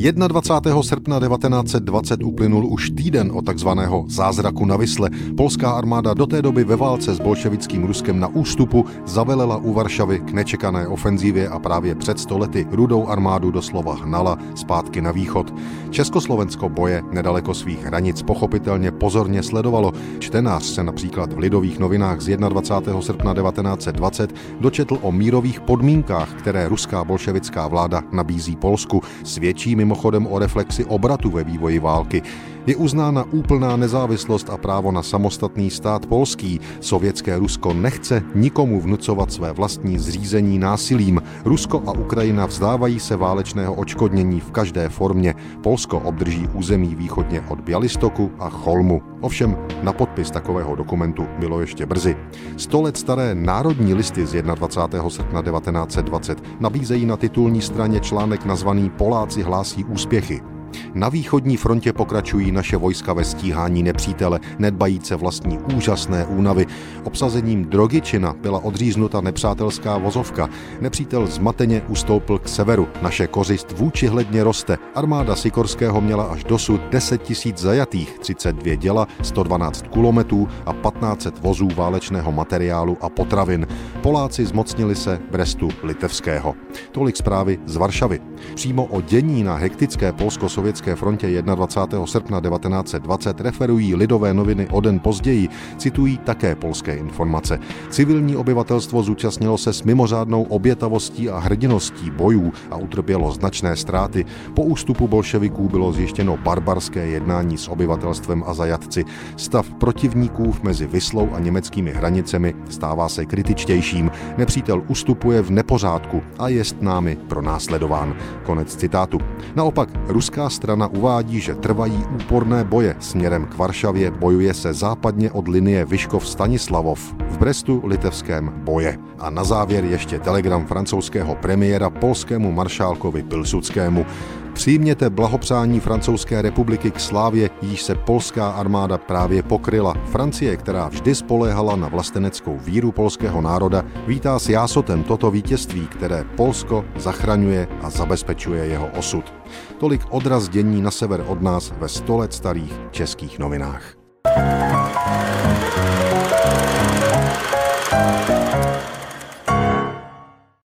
21. srpna 1920 uplynul už týden od takzvaného zázraku na Vysle. Polská armáda do té doby ve válce s bolševickým Ruskem na ústupu zavelela u Varšavy k nečekané ofenzívě a právě před stolety rudou armádu doslova hnala zpátky na východ. Československo boje nedaleko svých hranic pochopitelně pozorně sledovalo. Čtenář se například v Lidových novinách z 21. srpna 1920 dočetl o mírových podmínkách, které ruská bolševická vláda nabízí Polsku. Svědčí mimochodem o reflexi obratu ve vývoji války. Je uznána úplná nezávislost a právo na samostatný stát polský. Sovětské Rusko nechce nikomu vnucovat své vlastní zřízení násilím. Rusko a Ukrajina vzdávají se válečného očkodnění v každé formě. Polsko obdrží území východně od Bialystoku a Cholmu. Ovšem na podpis takového dokumentu bylo ještě brzy. Sto let staré národní listy z 21. srpna 1920 nabízejí na titulní straně článek nazvaný Poláci hlásí úspěchy. Na východní frontě pokračují naše vojska ve stíhání nepřítele, nedbajíce vlastní úžasné únavy. Obsazením Drogičina byla odříznuta nepřátelská vozovka. Nepřítel zmateně ustoupil k severu. Naše kořist vůči hledně roste. Armáda Sikorského měla až dosud 10 tisíc zajatých, 32 děla, 112 kulometů a 1500 vozů válečného materiálu a potravin. Poláci zmocnili se Brestu Litevského. Tolik zprávy z Varšavy. Přímo o dění na hektické polsko sovětské frontě 21. srpna 1920 referují lidové noviny o den později, citují také polské informace. Civilní obyvatelstvo zúčastnilo se s mimořádnou obětavostí a hrdinností bojů a utrpělo značné ztráty. Po ústupu bolševiků bylo zjištěno barbarské jednání s obyvatelstvem a zajatci. Stav protivníků mezi Vyslou a německými hranicemi stává se kritičtějším. Nepřítel ustupuje v nepořádku a je s námi pronásledován. Konec citátu. Naopak, strana uvádí, že trvají úporné boje směrem k Varšavě, bojuje se západně od linie Vyškov-Stanislavov, v Brestu litevském boje. A na závěr ještě telegram francouzského premiéra polskému maršálkovi Pilsudskému. Přijměte blahopřání Francouzské republiky k slávě, již se polská armáda právě pokryla. Francie, která vždy spoléhala na vlasteneckou víru polského národa, vítá s jásotem toto vítězství, které Polsko zachraňuje a zabezpečuje jeho osud. Tolik odraz dění na sever od nás ve 100 let starých českých novinách. thank you